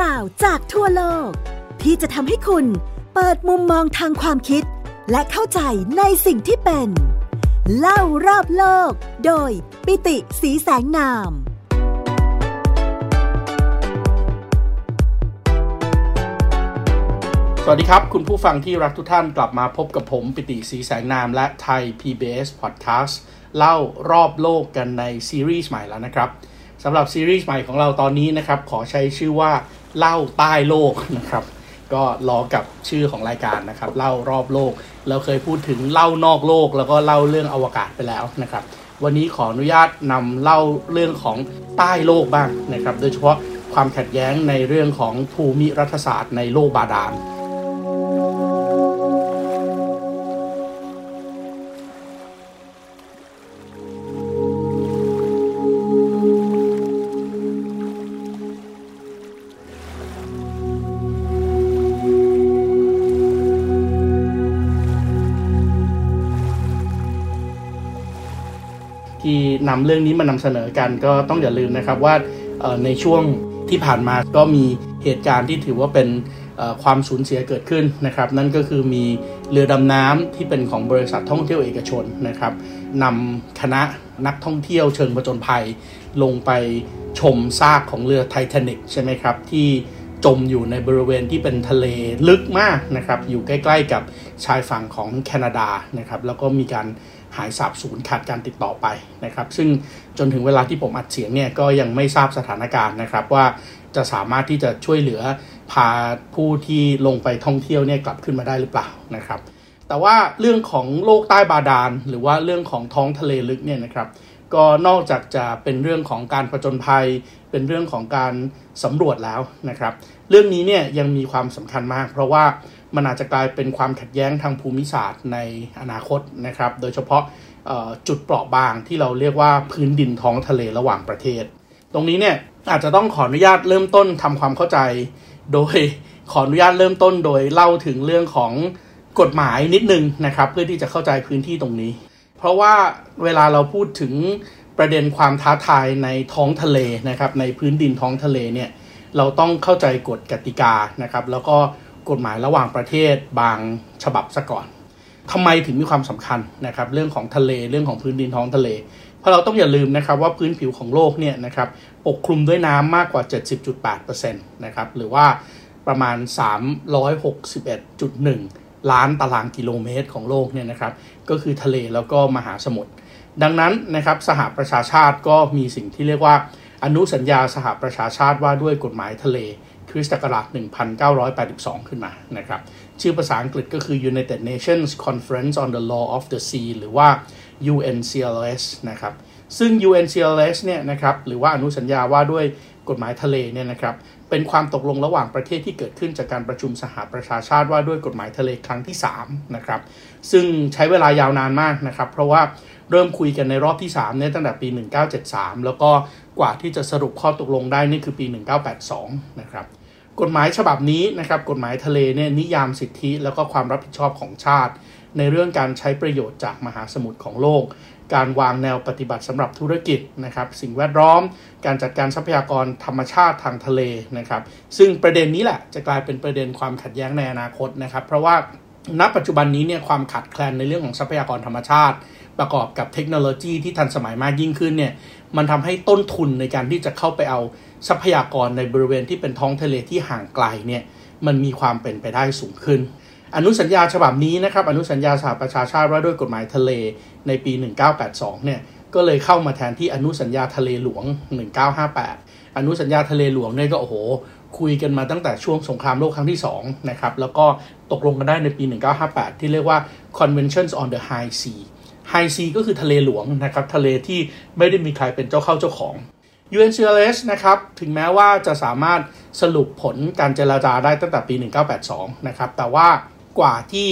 ราวจากทั่วโลก ที่จะทำให้คุณเปิดมุมมองทางความคิด และเข้าใจในสิ่งที่เป็น เล่ารอบโลก โดยปิติสีแสงนาม สวัสดีครับ คุณผู้ฟังที่รักทุกท่านกลับมาพบกับผมปิติสีแสงนาม และไทย PBS Podcast เล่ารอบโลกกันในซีรีส์ใหม่แล้วนะครับสำหรับซีรีส์ใหม่ของเราตอนนี้นะครับ ขอใช้ชื่อว่า เล่าใต้โลกนะครับ ก็ล้อกับชื่อของรายการนะครับ เล่ารอบโลก เราเคยพูดถึงเล่านอกโลก แล้วก็เล่าเรื่องอวกาศไปแล้วนะครับ วันนี้ขออนุญาตนำเล่าเรื่องของใต้โลกบ้างนะครับ โดยเฉพาะความขัดแย้งในเรื่องของภูมิรัฐศาสตร์ในโลกบาดาล นำเรื่องนี้มานำเสนอกันก็ต้องอย่าลืมนะครับว่าในช่วงที่ผ่านมาก็มีเหตุการณ์ที่ถือว่าเป็นความสูญเสียเกิดขึ้นนะครับ นั่นก็คือมีเรือดำน้ำที่เป็นของบริษัทท่องเที่ยวเอกชนนะครับนำคณะนักท่องเที่ยวเชิงผจญภัย ลงไปชมซากของเรือไททานิกใช่ไหมครับ ที่จมอยู่ในบริเวณที่เป็นทะเลลึกมากนะครับ อยู่ใกล้ ๆ กับชายฝั่งของแคนาดานะครับ แล้วก็มีการ หายสาบสูญขาดการติดต่อไปนะครับ ซึ่งจนถึงเวลาที่ผมอัดเสียงเนี่ยก็ยังไม่ทราบสถานการณ์นะครับ ว่าจะสามารถที่จะช่วยเหลือพาผู้ที่ลงไปท่องเที่ยวเนี่ยกลับขึ้นมาได้หรือเปล่านะครับ แต่ว่าเรื่องของโลกใต้บาดาลหรือว่าเรื่องของท้องทะเลลึกเนี่ยนะครับ ก็นอกจากจะเป็นเรื่องของการผจญภัย เป็นเรื่องของการสำรวจแล้วนะครับ เรื่องนี้เนี่ยยังมีความสำคัญมาก เพราะว่ามันอาจจะกลายเป็นความขัดแย้งทางภูมิศาสตร์ในอนาคตนะครับ โดยเฉพาะจุดเปราะบางที่เราเรียกว่าพื้นดินท้องทะเลระหว่างประเทศ ตรงนี้เนี่ยอาจจะต้องขออนุญาตเริ่มต้นทำความเข้าใจ โดยขออนุญาตเริ่มต้นโดยเล่าถึงเรื่องของกฎหมายนิดนึงนะครับ เพื่อที่จะเข้าใจพื้นที่ตรงนี้ เพราะว่าเวลาเราพูดถึง ประเด็นความท้าทายในท้องทะเลนะครับ ในพื้นดินท้องทะเลเนี่ยเราต้องเข้าใจกฎกติกานะครับ แล้วก็กฎหมายระหว่างประเทศบางฉบับซะก่อนทำไมถึงมีความสำคัญนะครับ เรื่องของทะเลเรื่องของพื้นดินท้องทะเล เพราะเราต้องอย่าลืมนะครับว่าพื้นผิวของโลกเนี่ยนะครับปกคลุมด้วยน้ำมากกว่า 70.8%นะครับหรือว่าประมาณ 361.1 ล้านตารางกิโลเมตรของโลกเนี่ยนะครับ ก็คือทะเลแล้วก็มหาสมุทร ดังนั้นนะครับสหประชาชาติก็มีสิ่งที่เรียกว่าอนุสัญญาสหประชาชาติว่าด้วยกฎหมายทะเลคริสต์ศักราช1982 ขึ้นมานะครับชื่อภาษาอังกฤษก็คือ United Nations Conference on the Law of the Sea หรือว่า UNCLS นะครับซึ่ง UNCLS เนี่ยนะครับหรือว่าอนุสัญญาว่าด้วยกฎหมายทะเลเนี่ยนะครับเป็นความตกลงระหว่างประเทศที่เกิดขึ้นจากการประชุมสหประชาชาติว่าด้วยกฎหมายทะเลครั้งที่3นะครับซึ่งใช้เวลายาวนานมากนะครับเพราะว่า เริ่มคุยกันในรอบที่3เนี่ยตั้งแต่ปี 1973 แล้วก็กว่าที่จะสรุปข้อตกลงได้นี่คือปี 1982 นะครับกฎหมายฉบับนี้นะครับกฎหมายทะเลเนี่ยนิยามสิทธิ แล้วก็ความรับผิดชอบของชาติ ในเรื่องการใช้ประโยชน์จากมหาสมุทรของโลก การวางแนวปฏิบัติสำหรับธุรกิจนะครับสิ่งแวดล้อม การจัดการทรัพยากรธรรมชาติทางทะเลนะครับซึ่งประเด็นนี้แหละจะกลายเป็นประเด็นความขัดแย้งในอนาคตนะครับ เพราะว่าณปัจจุบันนี้เนี่ยความขาดแคลนในเรื่องของทรัพยากรธรรมชาติ ประกอบกับเทคโนโลยีที่ทันสมัยมากยิ่งขึ้นเนี่ยมันทำให้ต้นทุนในการที่จะเข้าไปเอาทรัพยากรในบริเวณที่เป็นท้องทะเลที่ห่างไกลเนี่ยมันมีความเป็นไปได้สูงขึ้น อนุสัญญาฉบับนี้นะครับอนุสัญญาสหประชาชาติว่าด้วยกฎหมายทะเลในปี 1982 เนี่ยก็เลยเข้ามาแทนที่อนุสัญญาทะเลหลวง 1958 อนุสัญญาทะเลหลวงเนี่ยก็โอ้โหคุยกันมาตั้งแต่ช่วงสงครามโลกครั้งที่2นะครับแล้วก็ตกลงกันได้ในปี 1958 ที่เรียกว่า Conventions on the High Sea High Sea ก็คือทะเลหลวงนะครับทะเลที่ไม่ได้มีใครเป็นเจ้าเข้าเจ้าของ UNCLS นะครับถึงแม้ว่าจะสามารถสรุปผลการเจราจาได้ตั้งแต่ปี 1982 นะครับแต่ว่ากว่าที่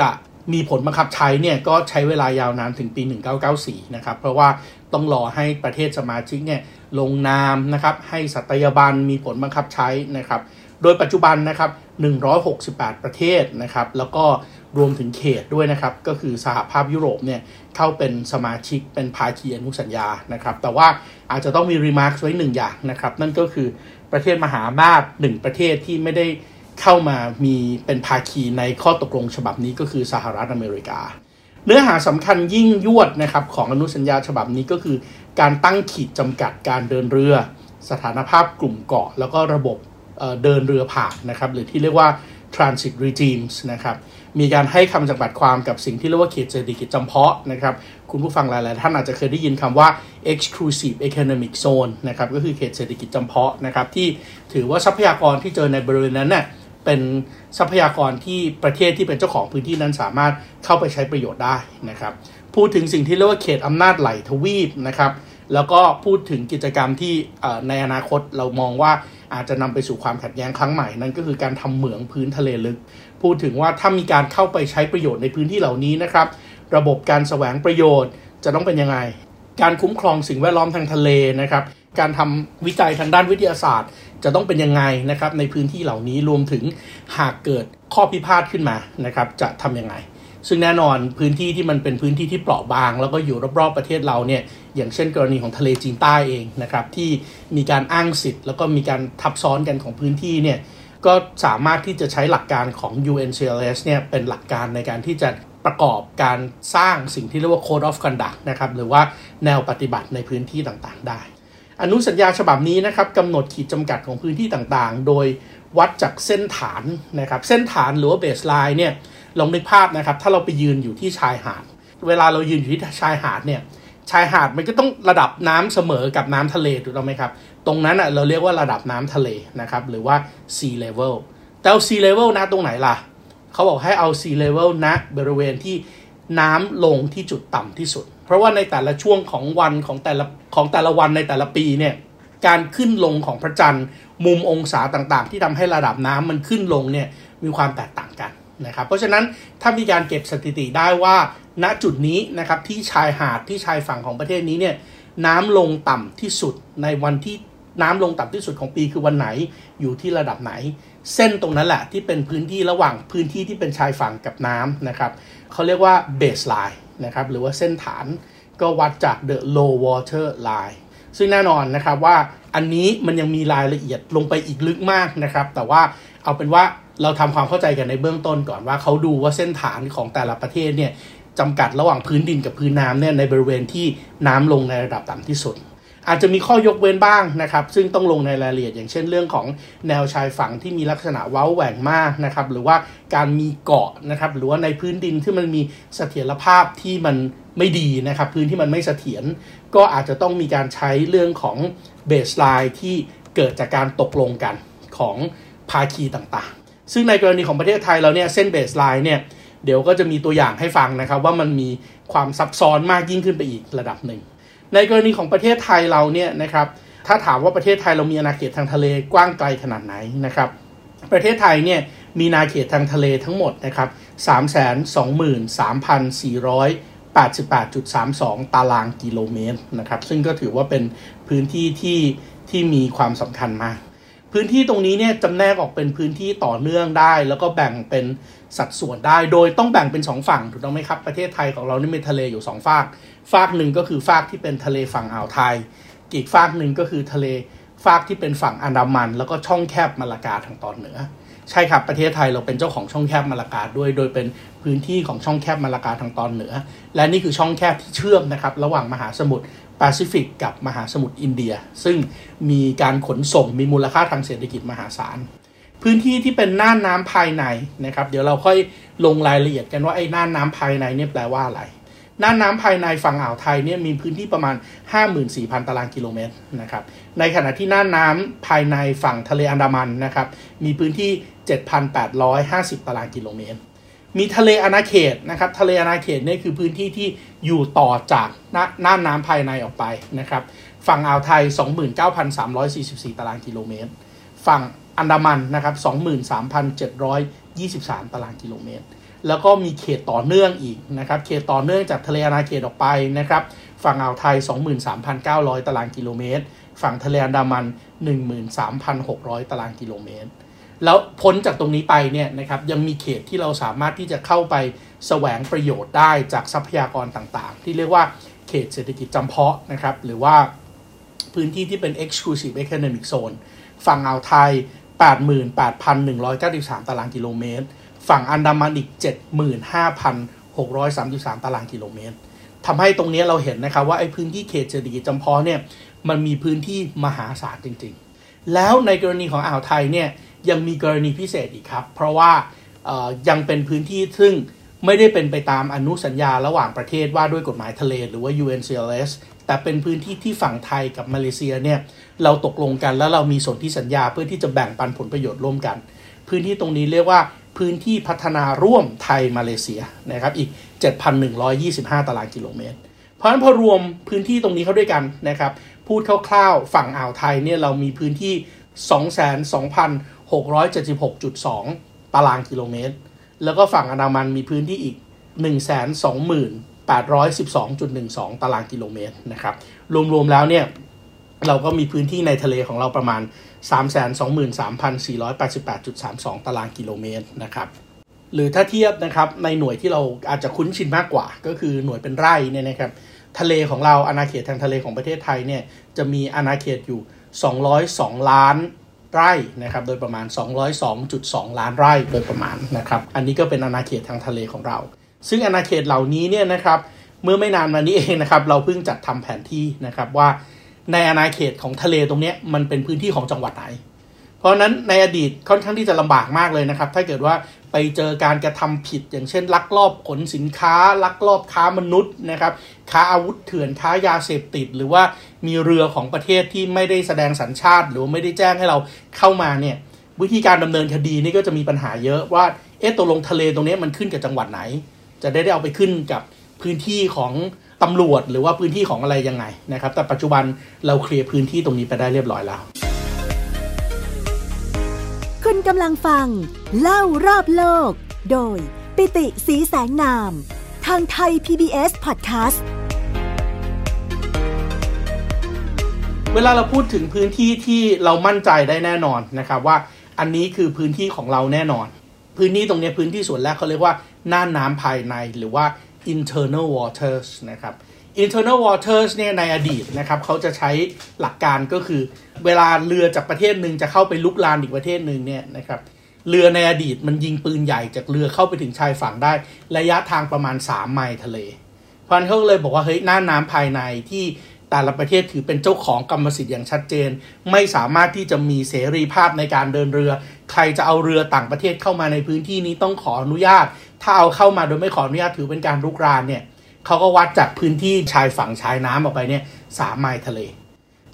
จะมีผลบังคับใช้เนี่ยก็ใช้เวลายาวนานถึงปี 1994 นะครับเพราะว่าต้องรอให้ประเทศสมาชิกเนี่ยลงนามนะครับให้สัตยาบันมีผลบังคับใช้นะครับ โดยปัจจุบันนะครับ 168 ประเทศนะครับ แล้วก็รวมถึงเขตด้วยนะครับ ก็คือสหภาพยุโรปเนี่ยเข้าเป็นสมาชิกเป็นภาคีอนุสัญญานะครับ แต่ว่าอาจจะต้องมีรีมาร์คไว้หนึ่งอย่างนะครับ นั่นก็คือประเทศมหาอำนาจหนึ่งประเทศที่ไม่ได้เข้ามามีเป็นภาคีในข้อตกลงฉบับนี้ก็คือสหรัฐอเมริกา เนื้อหาสำคัญยิ่งยวดนะครับของอนุสัญญาฉบับนี้ก็คือ การตั้งขีดจำกัดการเดินเรือ สถานภาพกลุ่มเกาะ แล้วก็ระบบ เดินเรือผ่านนะครับหรือที่เรียกว่า transit regimes นะครับมีการให้คำจำกัดความกับสิ่งที่เรียกว่าเขตเศรษฐกิจจำเพาะนะครับคุณผู้ฟังหลาย ๆ ท่านอาจจะเคยได้ยินคำว่า exclusive economic zone นะครับก็คือเขตเศรษฐกิจจำเพาะนะครับที่ถือว่าทรัพยากรที่เจอในบริเวณนั้นเน่ยเป็นทรัพยากรที่ประเทศที่เป็นเจ้าของพื้นที่นั้นสามารถเข้าไปใช้ประโยชน์ได้นะครับพูดถึงสิ่งที่เรียกว่าเขตอำนาจไหลทวีปนะครับ แล้วก็พูดถึงกิจกรรมที่ในอนาคตเรามองว่าอาจจะนำไปสู่ความขัดแย้งครั้งใหม่นั่นก็คือการทำเหมืองพื้นทะเลลึก พูดถึงว่าถ้ามีการเข้าไปใช้ประโยชน์ในพื้นที่เหล่านี้นะครับ ระบบการแสวงประโยชน์จะต้องเป็นยังไง การคุ้มครองสิ่งแวดล้อมทางทะเลนะครับ การทำวิจัยทางด้านวิทยาศาสตร์ จะต้องเป็นยังไงนะครับในพื้นที่เหล่านี้รวมถึงหากเกิดข้อพิพาทขึ้นมานะครับจะทํำยังไง ซึ่งแน่นอนพื้นที่ที่มันเป็นพื้นที่ที่เปราะบาง แล้วก็อยู่รอบๆประเทศเราเนี่ยอย่างเช่นกรณีของทะเลจีนใต้เองนะครับที่มีการอ้างสิทธิ์ แล้วก็มีการทับซ้อนกันของพื้นที่เนี่ยก็สามารถที่จะใช้หลักการของ UNCLS เนี่ยเป็นหลักการในการที่จะประกอบการสร้างสิ่งที่เรียกว่า Code of Conduct นะครับหรือว่าแนวปฏิบัติในพื้นที่ต่างๆ ได้ อนุสัญญาฉบับนี้นะครับกำหนดขีดจำกัดของพื้นที่ต่างๆ โดยวัดจากเส้นฐานนะครับเส้นฐานหรือว่าเบสไลน์เนี่ย ลองนึกภาพนะครับ ถ้าเราไปยืนอยู่ที่ชายหาด เวลาเรายืนอยู่ที่ชายหาดเนี่ยชายหาดมันก็ต้องระดับน้ำเสมอกับน้ำทะเลถูกต้องไหมครับ ตรงนั้นอะเราเรียกว่าระดับน้ำทะเลนะครับหรือว่า sea level แต่เอา sea level นะตรงไหนล่ะ เขาบอกให้เอา sea level นะบริเวณที่น้ำลงที่จุดต่ำที่สุด เพราะว่าในแต่ละช่วงของวันของแต่ละของแต่ละวันในแต่ละปีเนี่ยการขึ้นลงของพระจันทร์มุมองศาต่างๆ ที่ทำให้ระดับน้ำมันขึ้นลงเนี่ยมีความแตกต่างกัน นะครับ เพราะฉะนั้นถ้ามีการเก็บสถิติได้ว่า ณจุดนี้นะครับที่ชายหาดที่ชายฝั่งของประเทศนี้เนี่ยน้ำลงต่ำที่สุดในวันที่น้ำลงต่ำที่สุดของปีคือวันไหนอยู่ที่ระดับไหน เส้นตรงนั้นแหละที่เป็นพื้นที่ระหว่างพื้นที่ที่เป็นชายฝั่งกับน้ำนะครับเขาเรียกว่าเบสไลน์นะครับหรือว่าเส้นฐานก็วัดจาก the low water line ซึ่งแน่นอนนะครับว่าอันนี้มันยังมีรายละเอียดลงไปอีกลึกมากนะครับ แต่ว่าเอาเป็นว่า เราทำความเข้าใจกันในเบื้องต้นก่อนว่าเขาดูว่าเส้นฐานของแต่ละประเทศเนี่ยจำกัดระหว่างพื้นดินกับพื้นน้ำเนี่ยในบริเวณที่น้ำลงในระดับต่ำที่สุด อาจจะมีข้อยกเว้นบ้างนะครับ ซึ่งต้องลงในรายละเอียด อย่างเช่นเรื่องของแนวชายฝั่งที่มีลักษณะเว้าแหว่งมากนะครับ หรือว่าการมีเกาะนะครับ หรือว่าในพื้นดินที่มันมีเสถียรภาพที่มันไม่ดีนะครับ พื้นที่มันไม่เสถียรก็อาจจะต้องมีการใช้เรื่องของ baseline ที่เกิดจากการตกลงกันของภาคีต่าง ซึ่งในกรณีของประเทศไทยเราเนี่ยเส้น baseline เนี่ยเดี๋ยวก็จะมีตัวอย่างให้ฟังนะครับ ว่ามันมีความซับซ้อนมากยิ่งขึ้นไปอีกระดับหนึ่ง ในกรณีของประเทศไทยเราเนี่ยนะครับถ้าถามว่าประเทศไทยเรามีอาณาเขตทางทะเลกว้างไกลขนาดไหนนะครับ ประเทศไทยเนี่ยมีนาเขตทางทะเลทั้งหมดนะครับ 323,488.32 ตารางกิโลเมตรนะครับ ซึ่งก็ถือว่าเป็นพื้นที่ที่ที่มีความสำคัญมาก พื้นที่ตรงนี้เนี่ยจำแนกออกเป็นพื้นที่ต่อเนื่องได้ แล้วก็แบ่งเป็นสัดส่วนได้ โดยต้องแบ่งเป็น 2 ฝั่งถูกต้องไหมครับ ประเทศไทยของเรานี่มีทะเลอยู่2ฝากฝากหนึ่งก็คือฝากที่เป็นทะเลฝั่งอ่าวไทย อีกฝากหนึ่งก็คือทะเลฝากที่เป็นฝั่งอันดามัน แล้วก็ช่องแคบมาลากาทางตอนเหนือ ใช่ครับประเทศไทยเราเป็นเจ้าของช่องแคบมาลากาด้วย โดยเป็นพื้นที่ของช่องแคบมาลากาทางตอนเหนือ และนี่คือช่องแคบที่เชื่อมนะครับระหว่างมหาสมุทรแปซิฟิกกับมหาสมุทรอินเดีย ซึ่งมีการขนส่งมีมูลค่าทางเศรษฐกิจมหาศาลพื้นที่ที่เป็นน่านน้ำภายในนะครับ เดี๋ยวเราค่อยลงรายละเอียดกันว่าไอ้น่านน้ำภายในเนี่ยแปลว่าอะไรน่านน้ำภายในฝั่งอ่าวไทยเนี่ยมีพื้นที่ประมาณ 54,000 ตารางกิโลเมตรนะครับ ในขณะที่น่านน้ำภายในฝั่งทะเลอันดามันนะครับ มีพื้นที่ 7,850 ตารางกิโลเมตร มีทะเลอาณาเขตนะครับ ทะเลอาณาเขตนี่คือพื้นที่ที่อยู่ต่อจากน่านน้ำภายในออกไปนะครับ ฝั่งอ่าวไทย 29,344 ตารางกิโลเมตร ฝั่งอันดามันนะครับ 23,723 ตารางกิโลเมตร แล้วก็มีเขตต่อเนื่องอีกนะครับ เขตต่อเนื่องจากทะเลอาณาเขตออกไปนะครับ ฝั่งอ่าวไทย 23,900 ตารางกิโลเมตร ฝั่งทะเลอันดามัน 13,600 ตารางกิโลเมตร แล้วพ้นจากตรงนี้ไปเนี่ยนะครับยังมีเขตที่เราสามารถที่จะเข้าไปแสวงประโยชน์ได้จากทรัพยากรต่างๆ ที่เรียกว่าเขตเศรษฐกิจจำเพาะนะครับ หรือว่าพื้นที่ที่เป็น exclusive economic zone ฝั่งอ่าวไทย 88,193 ตารางกิโลเมตร ฝั่งอันดามันอีก 75,633 ตารางกิโลเมตรทำให้ตรงนี้เราเห็นนะครับว่าไอ้พื้นที่เขตเศรษฐกิจจำเพาะเนี่ยมันมีพื้นที่มหาศาลจริง ๆ แล้วในกรณีของอ่าวไทยเนี่ย ยังมีกรณีพิเศษอีกครับ เพราะว่ายังเป็นพื้นที่ซึ่งไม่ได้เป็นไปตามอนุสัญญาระหว่างประเทศว่าด้วยกฎหมายทะเลหรือว่า UNCLS แต่เป็นพื้นที่ที่ฝั่งไทยกับมาเลเซียเนี่ยเราตกลงกันแล้วเรามีสนธิสัญญาเพื่อที่จะแบ่งปันผลประโยชน์ร่วมกัน พื้นที่ตรงนี้เรียกว่าพื้นที่พัฒนาร่วมไทยมาเลเซียนะครับอีก 7,125 ตารางกิโลเมตร เพราะฉะนั้นพอรวมพื้นที่ตรงนี้เข้าด้วยกันนะครับพูดคร่าวๆ ฝั่งอ่าวไทยเนี่ยเรามีพื้นที่ 676.2 ตารางกิโลเมตร แล้วก็ฝั่งอันดามันมีพื้นที่อีก 120,812.12 ตารางกิโลเมตรนะครับ รวมๆแล้วเนี่ย เราก็มีพื้นที่ในทะเลของเราประมาณ 323,488.32 ตารางกิโลเมตรนะครับหรือถ้าเทียบนะครับในหน่วยที่เราอาจจะคุ้นชินมากกว่า ก็คือหน่วยเป็นไร่เนี่ยนะครับทะเลของเราอาณาเขตทางทะเลของประเทศไทยเนี่ยจะมีอาณาเขตอยู่ 202 ล้าน ไร่นะครับโดยประมาณ 202.2 ล้านไร่โดยประมาณนะครับอันนี้ก็เป็นอาณาเขตทางทะเลของเรา ซึ่งอาณาเขตเหล่านี้เนี่ยนะครับเมื่อไม่นานมานี้เองนะครับเราเพิ่งจัดทำแผนที่นะครับว่าในอาณาเขตของทะเลตรงนี้มันเป็นพื้นที่ของจังหวัดไหน เพราะนั้นในอดีตค่อนข้างที่จะลำบากมากเลยนะครับ ถ้าเกิดว่าไปเจอการกระทำผิด อย่างเช่น ลักลอบขนสินค้า ลักลอบค้ามนุษย์นะครับ ค้าอาวุธเถื่อนค้ายาเสพติด หรือว่ามีเรือของประเทศที่ไม่ได้แสดงสัญชาติ หรือไม่ได้แจ้งให้เราเข้ามาเนี่ยวิธีการดำเนินคดีนี่ก็จะมีปัญหาเยอะว่าเอ๊ะตกลงทะเลตรงนี้มันขึ้นกับจังหวัดไหน จะได้ได้เอาไปขึ้นกับพื้นที่ของตำรวจหรือว่าพื้นที่ของอะไรยังไงนะครับ แต่ปัจจุบันเราเคลียร์พื้นที่ตรงนี้ไปได้เรียบร้อยแล้ว คุณกำลังฟัง เล่ารอบโลก โดย ปิติสีแสงนาม ทางไทย PBS Podcast เวลาเราพูดถึงพื้นที่ที่เรามั่นใจได้แน่นอนนะครับว่าอันนี้คือพื้นที่ของเราแน่นอน พื้นที่ตรงนี้พื้นที่ส่วนแรกเขาเรียกว่าน่านน้ำภายในหรือว่า internal waters นะครับ internal waters เนี่ยในอดีตนะครับเขาจะใช้หลักการก็คือ เวลาเรือจากประเทศหนึ่งจะเข้าไปลุกลานอีกประเทศหนึ่งเนี่ยนะครับเรือในอดีตมันยิงปืนใหญ่จากเรือเข้าไปถึงชายฝั่งได้ ระยะทางประมาณ 3 ไมล์ทะเลพันเขาเลยบอกว่าเฮ้ยหน้าน้ำภายในที่แต่ละประเทศถือเป็นเจ้าของกรรมสิทธิ์อย่างชัดเจน ไม่สามารถที่จะมีเสรีภาพในการเดินเรือ ใครจะเอาเรือต่างประเทศเข้ามาในพื้นที่นี้ต้องขออนุญาต ถ้าเอาเข้ามาโดยไม่ขออนุญาตถือเป็นการรุกรานเนี่ย เขาก็วัดจากพื้นที่ชายฝั่งชายน้ำออกไปเนี่ยสามไมล์ทะเล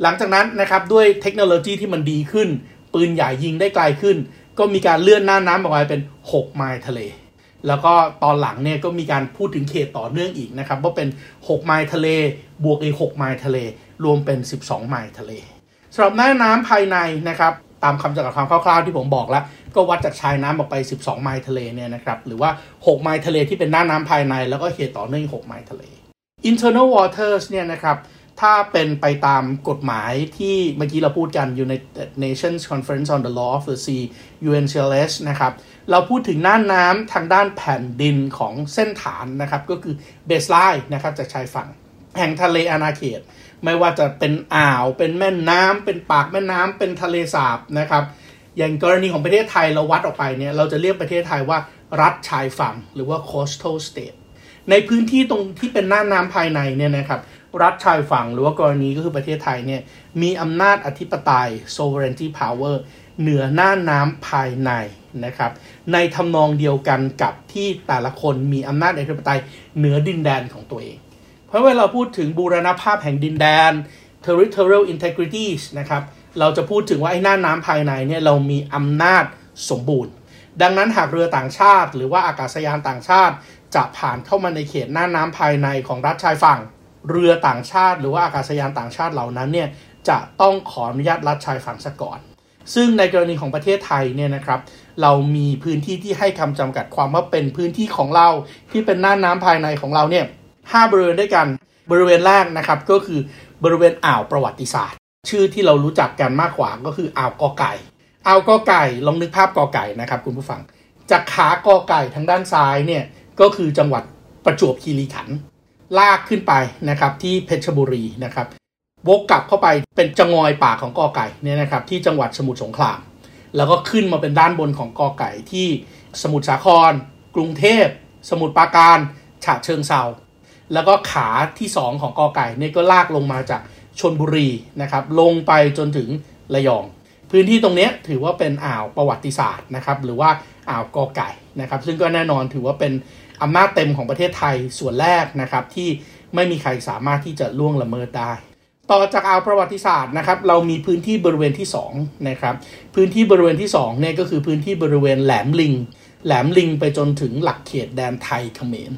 หลังจากนั้นนะครับด้วยเทคโนโลยีที่มันดีขึ้น ปืนใหญ่ยิงได้ไกลขึ้น ก็มีการเลื่อนหน้าน้ำออกไปเป็น 6 ไมล์ทะเล แล้วก็ตอนหลังเนี่ยก็มีการพูดถึงเขตต่อเนื่องอีกนะครับว่าเป็น 6 ไมล์ทะเล บวกอีก 6 ไมล์ทะเล รวมเป็น 12 ไมล์ทะเลสำหรับหน้าน้ำภายในนะครับ ตามคำจำกัดความคร่าวๆที่ผมบอกแล้ว ก็วัดจากชายน้ำออกไป 12 ไมล์ทะเลเนี่ยนะครับหรือว่า 6 ไมล์ทะเลที่เป็นหน้าน้ำภายใน แล้วก็เขตต่อเนื่อง6ไมล์ทะเล internal waters เนี่ยนะครับถ้าเป็นไปตามกฎหมายที่เมื่อกี้เราพูดกัน United Nations Conference on the Law of the Sea UNCLS นะครับ เราพูดถึงน่านน้ำทางด้านแผ่นดินของเส้นฐานนะครับ ก็คือ baseline นะครับจากชายฝั่ง แห่งทะเลอาณาเขต ไม่ว่าจะเป็นอ่าว เป็นแม่น้ำเป็นปากแม่น้ำเป็นทะเลสาบนะครับ อย่างกรณีของประเทศไทยเราวัดออกไปเนี่ยเราจะเรียกประเทศไทยว่ารัฐชายฝั่งหรือว่า coastal state ในพื้นที่ตรงที่เป็นน่านน้ำภายในเนี่ยนะครับรัฐชายฝั่งหรือว่ากรณีก็คือประเทศไทยเนี่ยมีอำนาจอธิปไตย sovereignty power เหนือน่านน้ำภายในนะครับ ในทำนองเดียวกันกับที่แต่ละคนมีอำนาจอธิปไตยเหนือดินแดนของตัวเอง ราะเวลาพูดถึงบูรณภาพแห่งดินแดน territorial integrity นะครับ เราจะพูดถึงว่าไอ้น่านน้ำภายในเนี่ยเรามีอำนาจสมบูรณ์ ดังนั้นหากเรือต่างชาติ หรือว่าอากาศยานต่างชาติ จะผ่านเข้ามาในเขตน่านน้ำภายในของรัฐชายฝั่ง เรือต่างชาติ หรือว่าอากาศยานต่างชาติเหล่านั้นเนี่ยจะต้องขออนุญาตรัฐชายฝั่งซะก่อน ซึ่งในกรณีของประเทศไทยเนี่ยนะครับ เรามีพื้นที่ที่ให้คำจำกัดความว่าเป็นพื้นที่ของเราที่เป็นน่านน้าภายในของเราเนี่ย ห้าบริเวณด้วยกัน บริเวณแรกนะครับก็คือบริเวณอ่าวประวัติศาสตร์ ชื่อที่เรารู้จักกันมากกว่าก็คืออ่าวกอไก่เอาวกอไก่ลองนึกภาพกอไก่นะครับคุณผู้ฟัง จากขากอไก่ทางด้านซ้ายเนี่ยก็คือจังหวัดประจวบคีรีขันธ์ลากขึ้นไปนะครับที่เพชรบุรีนะครับวกกลับเข้าไปเป็นจงอยป่าของกอไก่เนี่ยนะครับที่จังหวัดสมุทรสงคราม แล้วก็ขึ้นมาเป็นด้านบนของกอไก่ที่สมุทรสาคร กรุงเทพ สมุทรปราการฉะเชิงเซา แล้วก็ขาที่ 2 ของกอไก่เนี่ยก็ลากลงมาจากชนบุรีนะครับ ลงไปจนถึงระยอง พื้นที่ตรงนี้ถือว่าเป็นอ่าวประวัติศาสตร์นะครับ หรือว่าอ่าวกอไก่นะครับ ซึ่งก็แน่นอนถือว่าเป็นอำนาจเต็มของประเทศไทยส่วนแรกนะครับ ที่ไม่มีใครสามารถที่จะล่วงละเมิดได้ ต่อจากอ่าวประวัติศาสตร์นะครับ เรามีพื้นที่บริเวณที่2นะครับ พื้นที่บริเวณที่2เนี่ยก็คือพื้นที่บริเวณแหลมลิง แหลมลิงไปจนถึงหลักเขตแดนไทยเขมร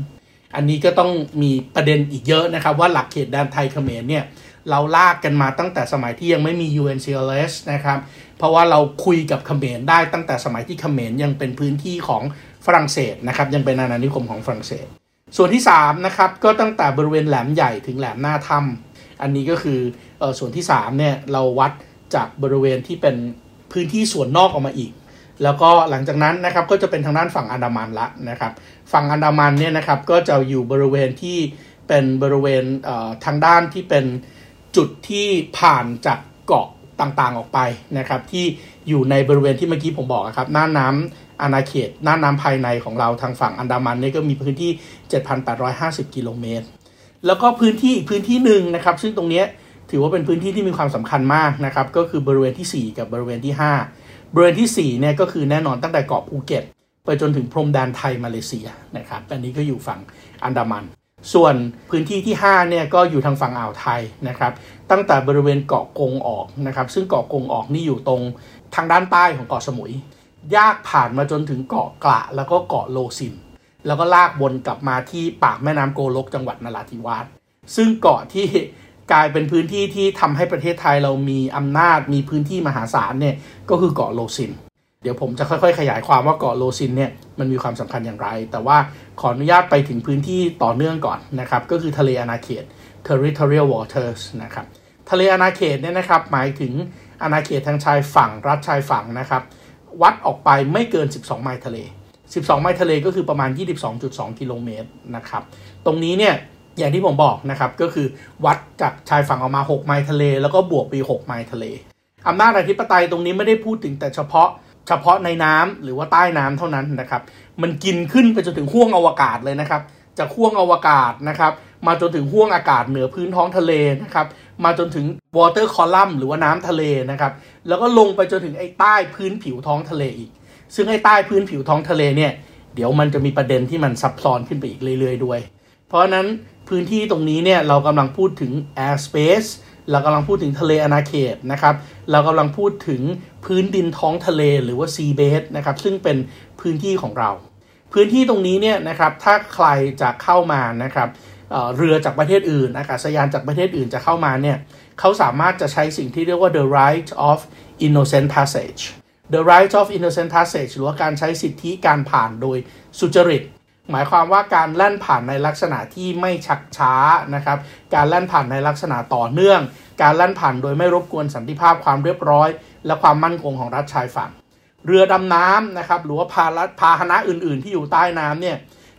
อันนี้ก็ต้องมีประเด็นอีกเยอะนะครับ ว่าหลักเขตแดนไทยเขมรเนี่ยเราลากกันมาตั้งแต่สมัยที่ยังไม่มี UNCLS นะครับ เพราะว่าเราคุยกับเขมรได้ตั้งแต่สมัยที่เขมรยังเป็นพื้นที่ของฝรั่งเศสนะครับ ยังเป็นอาณานิคมของฝรั่งเศส ส่วนที่3นะครับก็ตั้งแต่บริเวณแหลมใหญ่ถึงแหลมหน้าถ้ำอันนี้ก็คืออส่วนที่3เนี่ยเราวัดจากบริเวณที่เป็นพื้นที่ส่วนนอกออกมาอีก แล้วก็หลังจากนั้นนะครับก็จะเป็นทางด้านฝั่งอันดามันละนะครับ ฝั่งอันดามันเนี่ยนะครับก็จะอยู่บริเวณที่เป็นบริเวณทางด้านที่เป็นจุดที่ผ่านจากเกาะต่างๆออกไปนะครับที่อยู่ในบริเวณที่เมื่อกี้ผมบอกครับหน้าน้ำอาณาเขตหน้าน้ำภายในของเราทางฝั่งอันดามันนี่ก็มีพื้นที่ 7,850 กิโลเมตร แล้วก็พื้นที่อีกพื้นที่หนึ่งนะครับ ซึ่งตรงนี้ ถือว่าเป็นพื้นที่ที่มีความสำคัญมากนะครับ ก็คือบริเวณที่ 4 กับบริเวณที่ 5 บริเวณที่4เนี่ยก็คือแน่นอนตั้งแต่เกาะภูเก็ต ไปจนถึงพรมแดนไทยมาเลเซียนะครับอันนี้ก็อยู่ฝั่งอันดามัน ส่วนพื้นที่ที่5เนี่ยก็อยู่ทางฝั่งอ่าวไทยนะครับ ตั้งแต่บริเวณเกาะกงออกนะครับ ซึ่งเกาะกงออกนี่อยู่ตรงทางด้านใต้ของเกาะสมุย ยากผ่านมาจนถึงเกาะกระแล้วก็เกาะโลซิน แล้วก็ลากวนกลับมาที่ปากแม่น้ำโกลกจังหวัดนราธิวาสซึ่งเกาะที่ กลายเป็นพื้นที่ที่ทำให้ประเทศไทยเรามีอำนาจมีพื้นที่มหาศาลเนี่ยก็คือเกาะโลซิน เดี๋ยวผมจะค่อยๆ ขยายความว่าเกาะโลซินเนี่ยมันมีความสำคัญอย่างไร แต่ว่าขออนุญาตไปถึงพื้นที่ต่อเนื่องก่อนนะครับ ก็คือทะเลอาณาเขต territorial waters นะครับทะเลอาณาเขตเนี่ยนะครับหมายถึงอาณาเขตทางชายฝั่งรัฐชายฝั่งนะครับ วัดออกไปไม่เกิน 12 ไมล์ทะเล 12 ไมล์ทะเลก็คือประมาณ 22.2 กิโลเมตรนะครับ ตรงนี้เนี่ย อย่างที่ผมบอกนะครับก็คือวัดจากชายฝั่งออกมา 6 ไมล์ทะเล แล้วก็บวกไป6ไมล์ทะเลอำนาจอธิปไตยตรงนี้ไม่ได้พูดถึงแต่เฉพาะเฉพาะในน้ำหรือว่าใต้น้ำเท่านั้นนะครับ มันกินขึ้นไปจนถึงห้วงอวกาศเลยนะครับ จากห้วงอวกาศนะครับ มาจนถึงห้วงอากาศเหนือพื้นท้องทะเลนะครับ มาจนถึง water column หรือว่าน้ำทะเลนะครับ แล้วก็ลงไปจนถึงไอ้ใต้พื้นผิวท้องทะเลอีก ซึ่งไอ้ใต้พื้นผิวท้องทะเลเนี่ย เดี๋ยวมันจะมีประเด็นที่มันซับซ้อนขึ้นไปอีกเรื่อยๆด้วย เพราะนั้น พื้นที่ตรงนี้เนี่ยเรากำลังพูดถึง air space เรากำลังพูดถึงทะเลอาณาเขตนะครับ เรากำลังพูดถึงพื้นดินท้องทะเลหรือว่า sea base นะครับ ซึ่งเป็นพื้นที่ของเรา พื้นที่ตรงนี้เนี่ยนะครับ ถ้าใครจะเข้ามานะครับเเรือจากประเทศอื่น อากาศยานจากประเทศอื่นจะเข้ามาเนี่ย เขาสามารถจะใช้สิ่งที่เรียกว่า the right of innocent passage the right of innocent passage หรือว่าการใช้สิทธิการผ่านโดยสุจริต หมายความว่าการแล่นผ่านในลักษณะที่ไม่ชักช้านะครับ การแล่นผ่านในลักษณะต่อเนื่อง การแล่นผ่านโดยไม่รบกวนสันติภาพความเรียบร้อย และความมั่นคงของรัฐชายฝั่ง เรือดำน้ำนะครับหรือว่าพาพาหนะอื่น ๆ ที่อยู่ใต้น้ำเนี่ย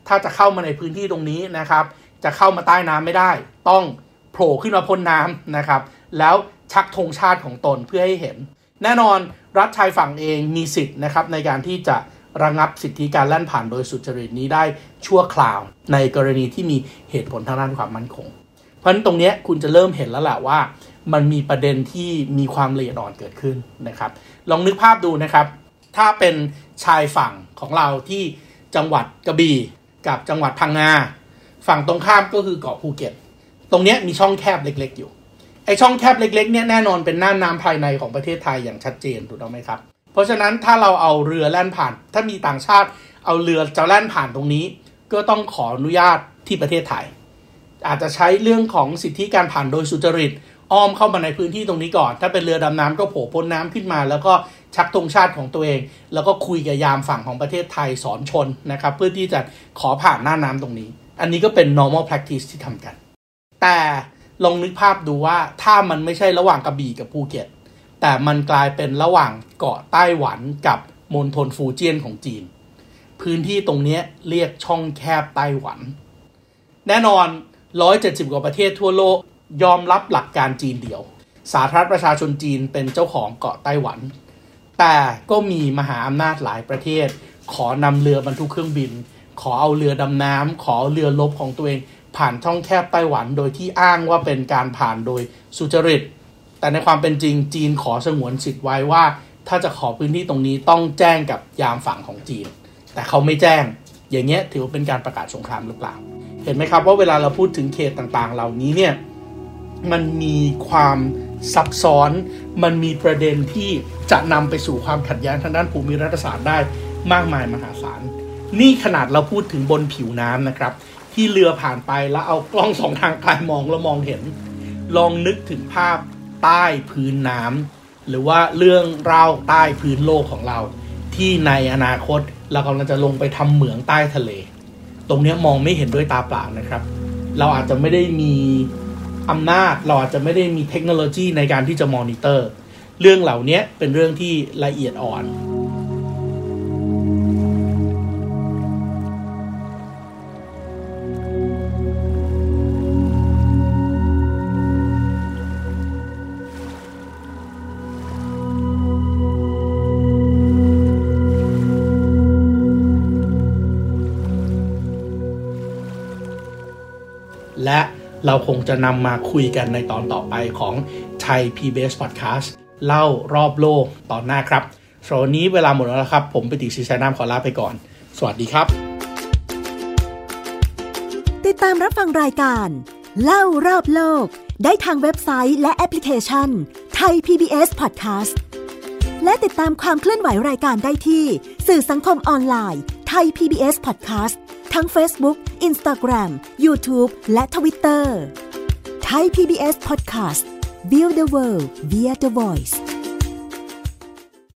ถ้าจะเข้ามาในพื้นที่ตรงนี้นะครับ จะเข้ามาใต้น้ำไม่ได้ ต้องโผล่ขึ้นมาพ้นน้ำนะครับ แล้วชักธงชาติของตนเพื่อให้เห็น แน่นอนรัฐชายฝั่งเองมีสิทธิ์นะครับในการที่จะ ระงับสิทธิการแล่นผ่านโดยสุจริตนี้ได้ชั่วคราว ในกรณีที่มีเหตุผลทางด้านความมั่นคง เพราะฉะนั้นตรงนี้คุณจะเริ่มเห็นแล้วแหละว่า มันมีประเด็นที่มีความละเอียดอ่อนเกิดขึ้นนะครับ ลองนึกภาพดูนะครับ ถ้าเป็นชายฝั่งของเราที่จังหวัดกระบี่กับจังหวัดพังงาฝั่งตรงข้ามก็คือเกาะภูเก็ต ตรงนี้มีช่องแคบเล็ก ๆ อยู่ไอช่องแคบเล็กๆเนี่ยแน่นอนเป็นน่านน้าภายในของประเทศไทยอย่างชัดเจนถูกต้องไหมครับ เพราะฉะนั้นถ้าเราเอาเรือแล่นผ่าน ถ้ามีต่างชาติเอาเรือจะแล่นผ่านตรงนี้ ก็ต้องขออนุญาตที่ประเทศไทย อาจจะใช้เรื่องของสิทธิการผ่านโดยสุจริตอ้อมเข้ามาในพื้นที่ตรงนี้ก่อน ถ้าเป็นเรือดำน้ำก็โผล่พ้นน้ำขึ้นมา แล้วก็ชักธงชาติของตัวเอง แล้วก็คุยกับยามฝั่งของประเทศไทยสอนชนนะครับ เพื่อที่จะขอผ่านหน้าน้ำตรงนี้ อันนี้ก็เป็น normal practice ที่ทำกัน แต่ลองนึกภาพดูว่าถ้ามันไม่ใช่ระหว่างกระบี่กับภูเก็ต แต่มันกลายเป็นระหว่างเกาะไต้หวันกับมณฑลฟูเจียนของจีน พื้นที่ตรงนี้เรียกช่องแคบไต้หวัน แน่นอน 170 กว่าประเทศทั่วโลกยอมรับหลักการจีนเดียว สาธารณประชาชนจีนเป็นเจ้าของเกาะไต้หวัน แต่ก็มีมหาอำนาจหลายประเทศ ขอนำเรือบรรทุกเครื่องบิน ขอเอาเรือดำน้ำขอเรือลบของตัวเอง ผ่านช่องแคบไต้หวัน โดยที่อ้างว่าเป็นการผ่านโดยสุจริต แต่ในความเป็นจริงจีนขอสงวนสิทธิ์ไว้ว่า ถ้าจะขอพื้นที่ตรงนี้ต้องแจ้งกับยามฝั่งของจีน แต่เขาไม่แจ้ง อย่างเงี้ยถือว่าเป็นการประกาศสงครามหรือเปล่า เห็นไหมครับว่าเวลาเราพูดถึงเขตต่างๆ เหล่านี้เนี่ยมันมีความซับซ้อน มันมีประเด็นที่จะนำไปสู่ความขัดแย้งทางด้านภูมิรัฐศาสตร์ได้มากมายมหาศาล นี่ขนาดเราพูดถึงบนผิวน้ำนะครับ ที่เรือผ่านไปแล้วเอากล้องสองทางไกลมองแล้วมองเห็น ลองนึกถึงภาพ ใต้พื้นน้ำหรือว่าเรื่องเล่าใต้พื้นโลกของเรา ที่ในอนาคตเรากำลังจะลงไปทำเหมืองใต้ทะเล ตรงนี้มองไม่เห็นด้วยตาเปล่านะครับ เราอาจจะไม่ได้มีอำนาจเราอาจจะไม่ได้มีเทคโนโลยีในการที่จะมอนิเตอร์ เรื่องเหล่านี้เป็นเรื่องที่ละเอียดอ่อน และเราคงจะนำมาคุยกันในตอนต่อไปของไทย PBS Podcast เล่ารอบโลกตอนหน้าครับสำหรับวันนี้เวลาหมดแล้วครับ ผมไปติชีชัยน้ำขอลาไปก่อน สวัสดีครับ ติดตามรับฟังรายการ เล่ารอบโลก ได้ทางเว็บไซต์และแอปพลิเคชันไทย PBS Podcast และติดตามความเคลื่อนไหวรายการได้ที่ สื่อสังคมออนไลน์ไทย PBS Podcast ทั้ง Facebook, Instagram, YouTube และ Twitter ไทย PBS Podcast Build the World via the Voice